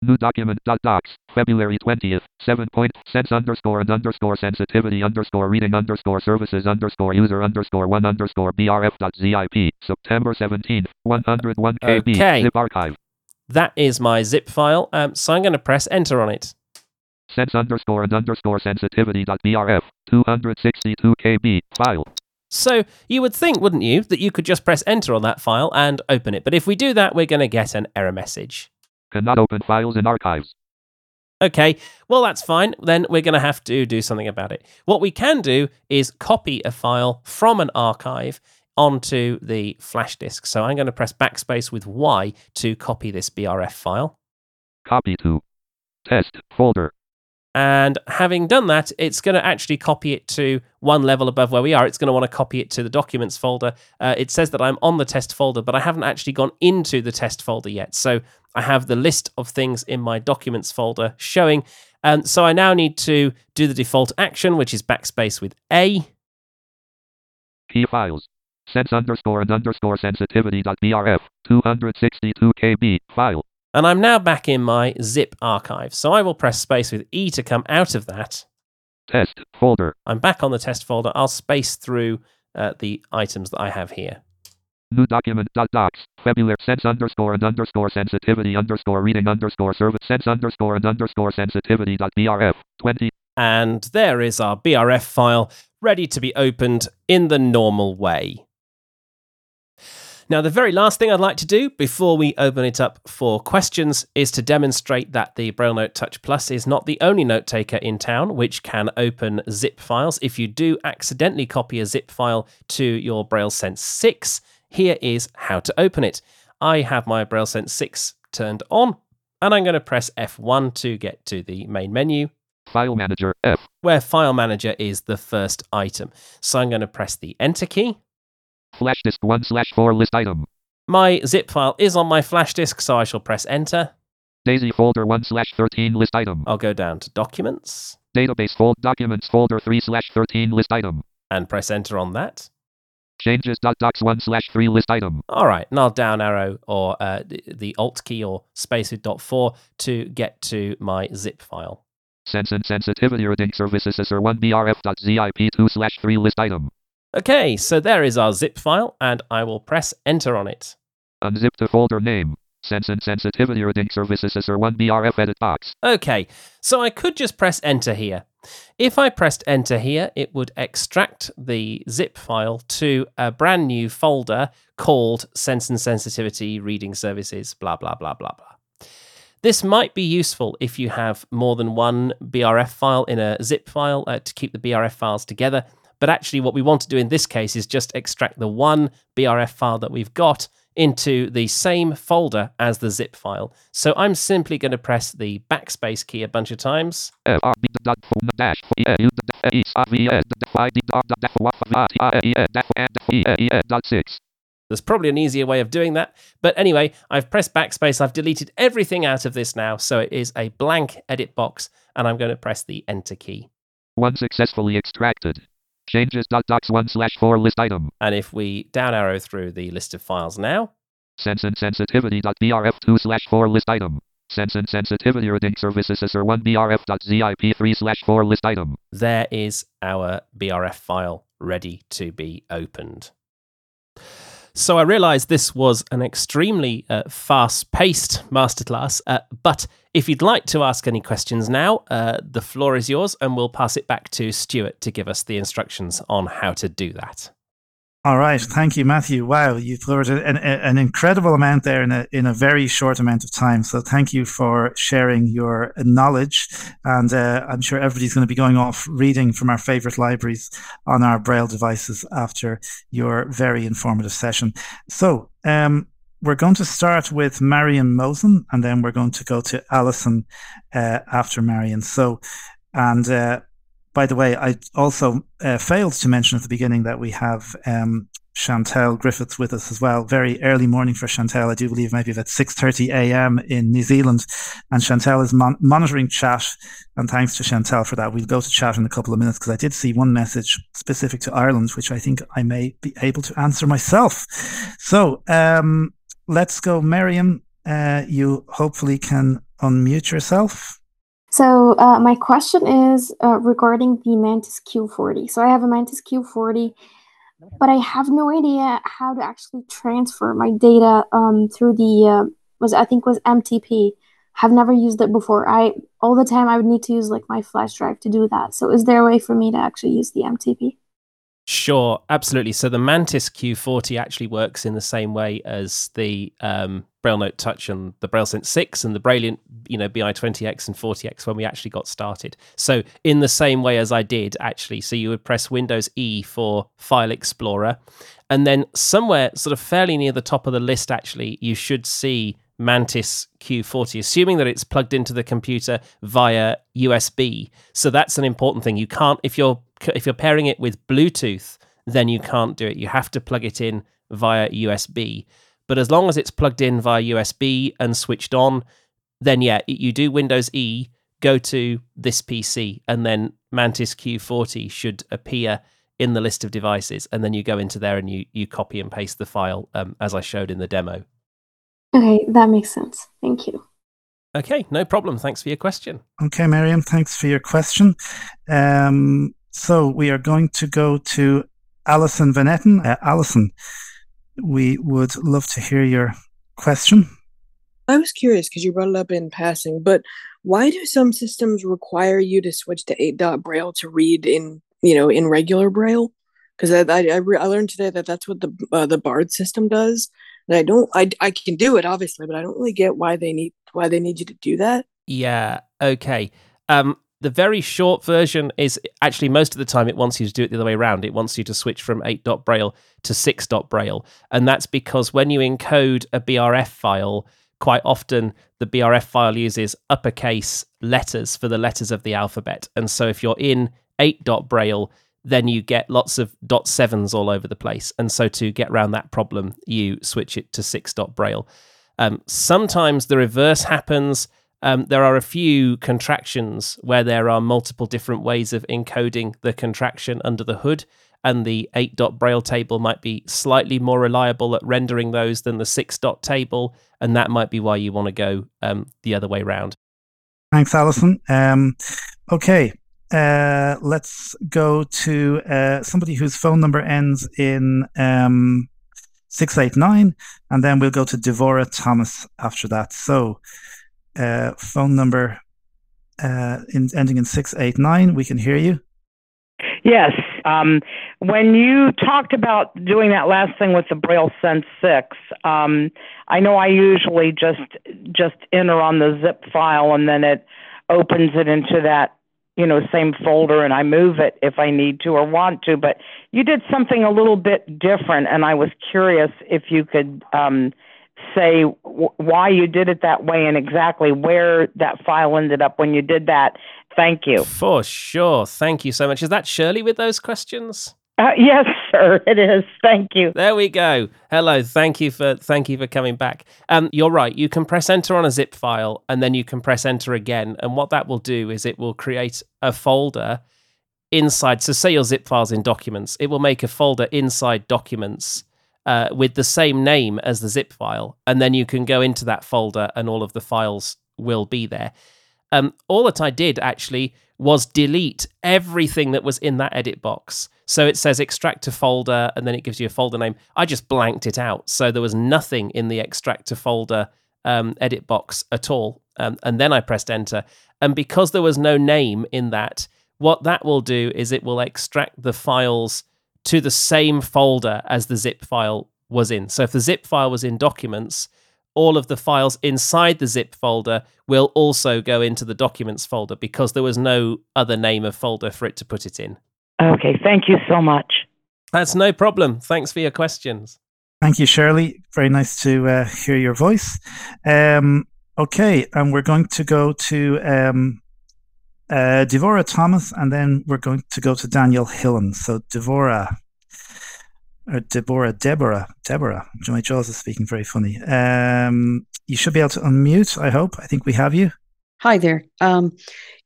New document. Dot docs. February 20th. 7 point. Sense underscore and underscore sensibility underscore reading underscore services underscore user underscore 1 underscore brf dot zip. September 17th. 101 KB. Okay. Zip archive. That is my zip file. Um, so I'm going to press enter on it. Sense underscore and underscore sensibility dot brf. 262 KB. File. So you would think, wouldn't you, that you could just press enter on that file and open it. But if we do that, we're going to get an error message. Cannot open files in archives. Okay, well, that's fine. Then we're going to have to do something about it. What we can do is copy a file from an archive onto the flash disk. So I'm going to press backspace with Y to copy this BRF file. Copy to. Test. Folder. And having done that, it's going to actually copy it to one level above where we are. It's going to want to copy it to the documents folder. Uh, it says that I'm on the test folder, but I haven't actually gone into the test folder yet. So I have the list of things in my documents folder showing. And so I now need to do the default action, which is backspace with A. Key files. Sense underscore and underscore sensibility dot brf. 262 KB. File. And I'm now back in my zip archive. So I will press space with E to come out of that. Test. Folder. I'm back on the test folder. I'll space through uh, the items that I have here. New document dot docs. February sense underscore and underscore sensibility underscore reading underscore service sense underscore and underscore sensibility dot brf. 20. And there is our BRF file ready to be opened in the normal way. Now, the very last thing I'd like to do before we open it up for questions is to demonstrate that the Braille Note Touch Plus is not the only note taker in town which can open zip files. If you do accidentally copy a zip file to your Braille Sense 6, here is how to open it. I have my Braille Sense 6 turned on, and I'm going to press F1 to get to the main menu File manager. F. where File Manager is the first item. So I'm going to press the Enter key. Flash disk 1 slash 4 list item. My zip file is on my flash disk, so I shall press Enter. Daisy folder 1 slash 13 list item. I'll go down to Documents Database fold documents folder 3 slash 13 list item. and press Enter on that. Changes dot docs 1 slash 3 list item. All right, and I'll down arrow or uh, the, Alt key or space with dot 4 to get to my zip file. Sense and sensibility reading services SR 1 brf dot zip 2 slash 3 list item. Okay, so there is our zip file, and I will press Enter on it. Unzip the folder name. Sense and sensibility reading services SR 1 brf edit box. Okay, so I could just press enter here. If I pressed enter here, it would extract the zip file to a brand new folder called Sense and Sensibility Reading Services, blah, blah, blah, blah, blah. This might be useful if you have more than one BRF file in a zip file uh, to keep the BRF files together. But actually, what we want to do in this case is just extract the one BRF file that we've got into the same folder as the zip file. So I'm simply going to press the backspace key a bunch of times. F R B dot phone dash U dot S V S dot F I D dot dot F W F T I N dot and N dot 6. There's probably an easier way of doing that. But anyway, I've pressed backspace. I've deleted everything out of this now. So it is a blank edit box. And I'm going to press the enter key. One successfully extracted. Changes.docs1 slash 4 list item. And if we down arrow through the list of files now, Sense and sensibility.brf2 slash 4 list item. Sense and sensibility reading services or 1 brf.zip3 slash 4 list item. there is our BRF file ready to be opened. So I realized this was an extremely uh, fast paced masterclass, uh, but if you'd like to ask any questions now, uh, the floor is yours, and we'll pass it back to Stuart to give us the instructions on how to do that. All right, thank you, Matthew. Wow, you've covered an, an incredible amount there in a in a very short amount of time. So thank you for sharing your knowledge, and uh, I'm sure everybody's going to be going off reading from our favorite libraries on our Braille devices after your very informative session. So. Um, we're going to start with Marion Mosen, and then we're going to go to Alison uh, after Marion. So, and uh, by the way, I also uh, failed to mention at the beginning that we have um, Chantel Griffiths with us as well. Very early morning for Chantel. I do believe maybe at 6:30 a.m. in New Zealand, and Chantel is mon- monitoring chat. And thanks to Chantel for that. We'll go to chat in a couple of minutes because I did see one message specific to Ireland, which I think I may be able to answer myself. So um, let's go, Miriam. Uh, you hopefully can unmute yourself. So uh, my question is uh, regarding the Mantis Q40. So I have a Mantis Q40, but I have no idea how to actually transfer my data um, through the uh, was I think was MTP. Have never used it before. I all the time I would need to use like my flash drive to do that. So is there a way for me to actually use the MTP? Sure, absolutely. So the Mantis Q40 actually works in the same way as the um, Braille Note Touch and the Braille BrailleSense 6 and the Brailliant, you know, BI20X and 40X when we actually got started. So in the same way as I did actually, so you would press Windows E for File Explorer, and then somewhere sort of fairly near the top of the list actually, you should see Mantis Q40, assuming that it's plugged into the computer via USB. So that's an important thing. You can't if you're if you're pairing it with Bluetooth, then you can't do it. You have to plug it in via USB. But as long as it's plugged in via USB and switched on, then yeah, you do Windows E, go to this PC, and then Mantis Q40 should appear in the list of devices, and then you go into there and you you copy and paste the file um, as I showed in the demo. Okay, that makes sense. Thank you. Okay, no problem. Thanks for your question. Okay, Miriam, thanks for your question. Um, so we are going to go to Alison Van Etten. Uh, Alison, we would love to hear your question. I was curious because you brought it up in passing, but why do some systems require you to switch to 8 dot braille to read in, you know, in regular braille? Because I, I, I, re- I learned today that that's what the uh, the Bard system does, and I don't I, I can do it obviously, but I don't really get why they need why they need you to do that. Yeah. Okay. Um, the very short version is actually most of the time it wants you to do it the other way around. It wants you to switch from 8 dot braille to 6 dot braille. And that's because when you encode a BRF file, quite often the BRF file uses uppercase letters for the letters of the alphabet. And so if you're in 8 dot braille, then you get lots of dot sevens all over the place. And so to get around that problem, you switch it to 6 dot braille. Um, sometimes the reverse happens um, there are a few contractions where there are multiple different ways of encoding the contraction under the hood, and the 8 dot braille table might be slightly more reliable at rendering those than the 6 dot table, and that might be why you want to go um, the other way round. Thanks, Alison. Um, okay, uh, let's go to uh, somebody whose phone number ends in um, 689, and then we'll go to Devora Thomas after that. So, uh, phone number uh, in, ending in 689. We can hear you. Yes. Um, when you talked about doing that last thing with the Braille Sense 6, um, I know I usually just just enter on the zip file and then it opens it into that you know same folder and I move it if I need to or want to. But you did something a little bit different, and I was curious if you could um, say w- why you did it that way and exactly where that file ended up when you did that. Thank you. For sure. Thank you so much. Is that Shirley with those questions? Uh, yes, sir. It is. Thank you. There we go. Hello. Thank you for thank you for coming back. Um, you're right. You can press enter on a zip file, and then you can press enter again. And what that will do is it will create a folder inside. So, say your zip files in documents, it will make a folder inside documents uh, with the same name as the zip file, and then you can go into that folder, and all of the files will be there. Um, all that I did actually was delete everything that was in that edit box. So it says extract to folder, and then it gives you a folder name. I just blanked it out, so there was nothing in the extract to folder um, edit box at all. Um, and then I pressed enter, and because there was no name in that, what that will do is it will extract the files to the same folder as the zip file was in. So if the zip file was in documents, all of the files inside the zip folder will also go into the documents folder because there was no other name of folder for it to put it in. Okay, thank you so much. That's no problem. Thanks for your questions. Thank you, Shirley. Very nice to uh, hear your voice. Um, okay, and we're going to go to um, uh, Thomas, and then we're going to go to Daniel Hillen. So, Devora, or Deborah, Deborah, Deborah. My Jaws is speaking very funny. Um, you should be able to unmute. I hope. I think we have you. Hi there. Um,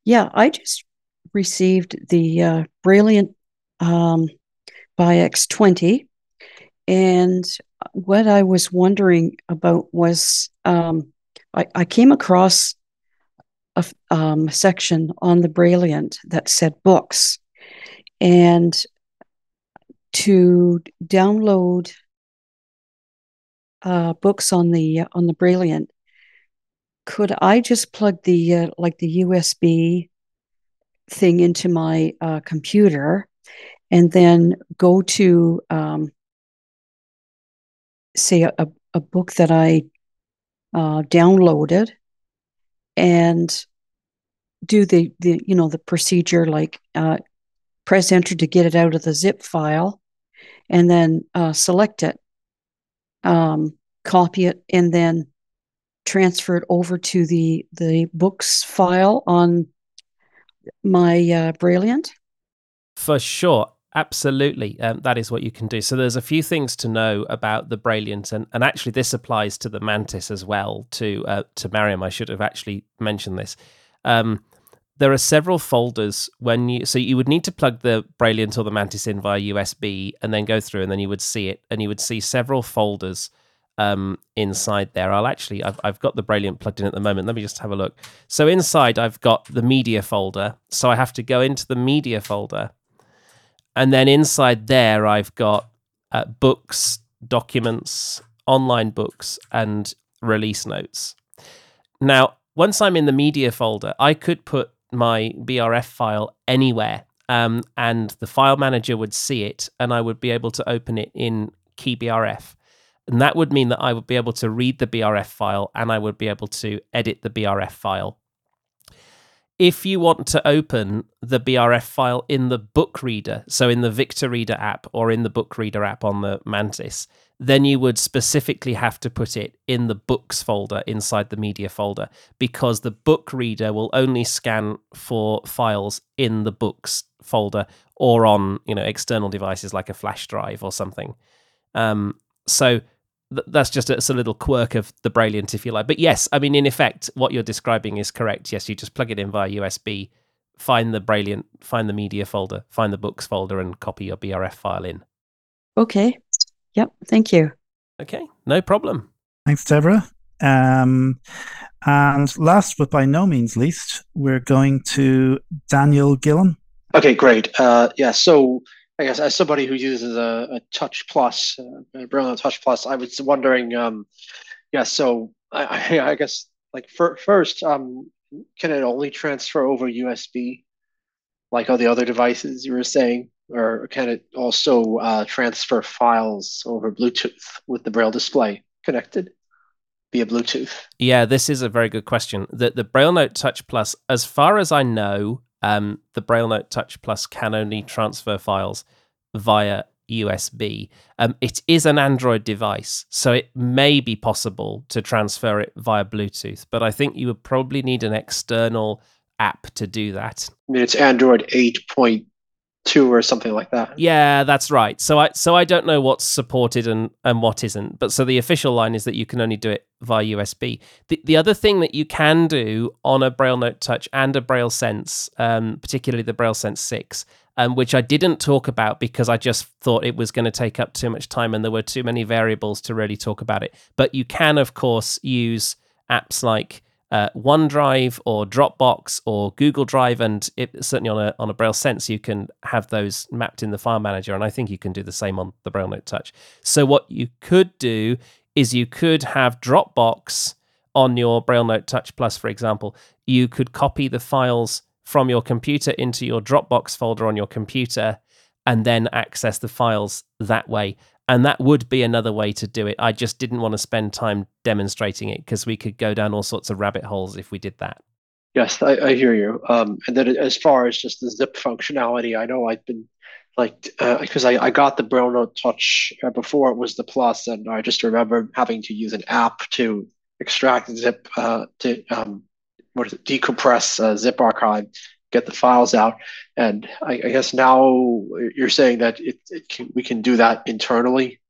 yeah, I just received the uh, Brailliant um, by X20, and what I was wondering about was um, I, I, came across a um, section on the Brailliant that said books, and to download uh, books on the on the Brailliant, could I just plug the uh, like the USB thing into my uh, computer, and then go to um, say a, a book that I uh, downloaded, and do the the you know the procedure like uh, press enter to get it out of the zip file and then uh, select it, um, copy it, and then transfer it over to the the books file on my uh, Brailliant? For sure. Absolutely. Um, that is what you can do. So there's a few things to know about the Brailliant, and, and actually this applies to the Mantis as well, to uh, to Mariam. I should have actually mentioned this. Um, there are several folders when you so you would need to plug the Brailliant or the Mantis in via USB and then go through and then you would see it and you would see several folders um, inside there. I'll actually I've I've got the Brailliant plugged in at the moment. Let me just have a look. So inside I've got the media folder. So I have to go into the media folder. And then inside there I've got uh, books, documents, online books and release notes. Now, once I'm in the media folder, I could put my BRF file anywhere. Um, and the file manager would see it, and I would be able to open it in KeyBRF. And that would mean that I would be able to read the BRF file and I would be able to edit the BRF file. If you want to open the BRF file in the book reader, so in the Victor Reader app or in the book reader app on the Mantis, then you would specifically have to put it in the books folder inside the media folder because the book reader will only scan for files in the books folder or on you know external devices like a flash drive or something. Um, so th- that's just a, it's a little quirk of the Brailliant, if you like. But yes, I mean in effect, what you're describing is correct. Yes, you just plug it in via USB, find the Brailliant, find the media folder, find the books folder, and copy your BRF file in. Okay, Yep. Thank you. Okay. No problem. Thanks, Deborah. Um, and last but by no means least, we're going to Daniel Gillen. Okay, great. Uh, yeah, so I guess as somebody who uses a, a Touch Plus, uh, a Braille Note Touch Plus, I was wondering, um, yeah, so I, I, guess like for, first, um, can it only transfer over USB like all the other devices you were saying? or can it also uh, transfer files over Bluetooth with the Braille display connected via Bluetooth? Yeah, this is a very good question. The the Braille Note Touch Plus, as far as I know, um, the Braille Note Touch Plus can only transfer files via USB. Um, it is an Android device, so it may be possible to transfer it via Bluetooth, but I think you would probably need an external app to do that. I mean, it's Android 8. Two or something like that. Yeah, that's right. So I so I don't know what's supported and and what isn't. But so the official line is that you can only do it via USB. The the other thing that you can do on a Braille Note Touch and a Braille Sense, um, particularly the Braille Sense six, um, which I didn't talk about because I just thought it was going to take up too much time and there were too many variables to really talk about it. But you can, of course, use apps like uh, OneDrive or Dropbox or Google Drive, and it, certainly on a on a Braille Sense, you can have those mapped in the file manager, and I think you can do the same on the Braille Note Touch. So what you could do is you could have Dropbox on your Braille Note Touch Plus, for example. You could copy the files from your computer into your Dropbox folder on your computer, and then access the files that way and that would be another way to do it. I just didn't want to spend time demonstrating it because we could go down all sorts of rabbit holes if we did that. Yes, I, I hear you. Um, and then as far as just the zip functionality, I know I've been like because uh, I, I got the Braille Note Touch uh, before it was the Plus, and I just remember having to use an app to extract zip uh, to um, what is it, decompress uh, zip archive get the files out. And I, I guess now you're saying that it, it can, we can do that internally.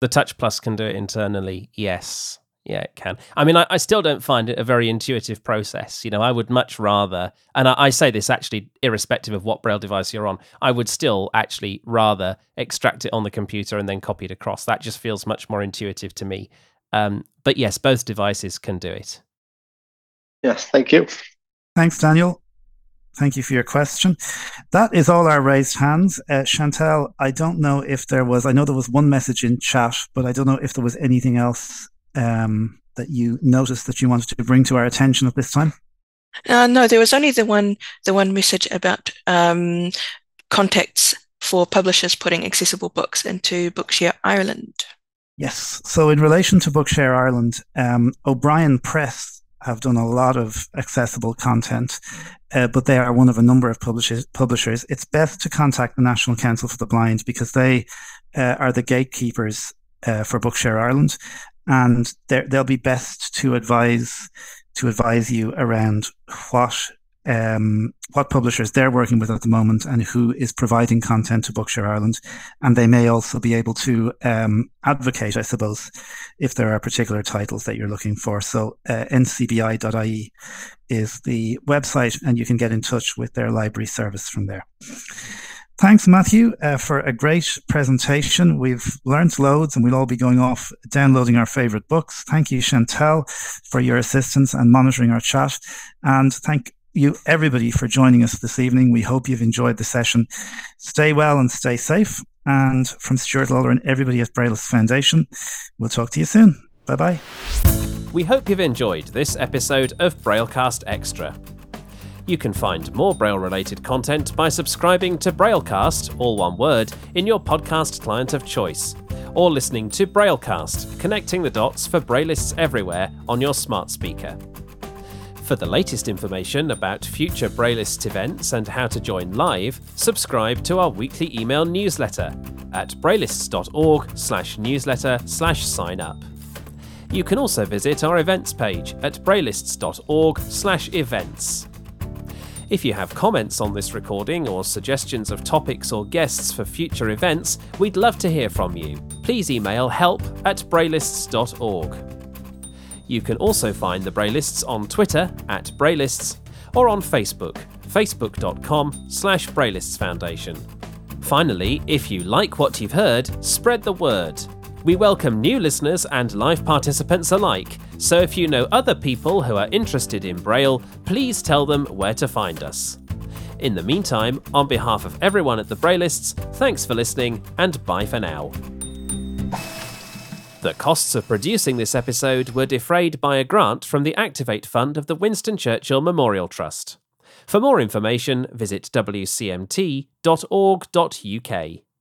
The Touch Plus can do it internally. Yes. Yeah, it can. I mean, I, I, still don't find it a very intuitive process. You know, I would much rather, and I, I, say this actually irrespective of what Braille device you're on, I would still actually rather extract it on the computer and then copy it across. That just feels much more intuitive to me. Um, but yes, both devices can do it. Yes, thank you. Thanks, Daniel. Thank you for your question. That is all our raised hands. Uh, Chantal, I don't know if there was, I know there was one message in chat, but I don't know if there was anything else um, that you noticed that you wanted to bring to our attention at this time. Uh, no, there was only the one, the one message about um, contacts for publishers putting accessible books into Bookshare Ireland. Yes. So, in relation to Bookshare Ireland, um, O'Brien Press have done a lot of accessible content, uh, but they are one of a number of publishers. Publishers, it's best to contact the National Council for the Blind because they uh, are the gatekeepers uh, for Bookshare Ireland, and they'll be best to advise to advise you around what um, what publishers they're working with at the moment and who is providing content to Bookshare Ireland. And they may also be able to um, advocate, I suppose, if there are particular titles that you're looking for. So uh, ncbi.ie is the website, and you can get in touch with their library service from there. Thanks, Matthew, uh, for a great presentation. We've learned loads and we'll all be going off downloading our favorite books. Thank you, Chantal, for your assistance and monitoring our chat. And thank you, everybody, for joining us this evening. We hope you've enjoyed the session. Stay well and stay safe. And from Stuart Lawler and everybody at Braillists Foundation, we'll talk to you soon. Bye bye. We hope you've enjoyed this episode of Braillecast Extra. You can find more Braille related content by subscribing to Braillecast, all one word, in your podcast client of choice, or listening to Braillecast, connecting the dots for Braillists everywhere on your smart speaker. For the latest information about future Braillist events and how to join live, subscribe to our weekly email newsletter at braillists.org slash newsletter slash sign up. You can also visit our events page at braillists.org slash events. If you have comments on this recording or suggestions of topics or guests for future events, we'd love to hear from you. Please email help at braillists.org. You can also find the Braillists on Twitter at Braillists or on Facebook, facebook.com slash Braillists Foundation. Finally, if you like what you've heard, spread the word. We welcome new listeners and live participants alike, so if you know other people who are interested in Braille, please tell them where to find us. In the meantime, on behalf of everyone at the Braillists, thanks for listening and bye for now. The costs of producing this episode were defrayed by a grant from the Activate Fund of the Winston Churchill Memorial Trust. For more information, visit wcmt.org.uk.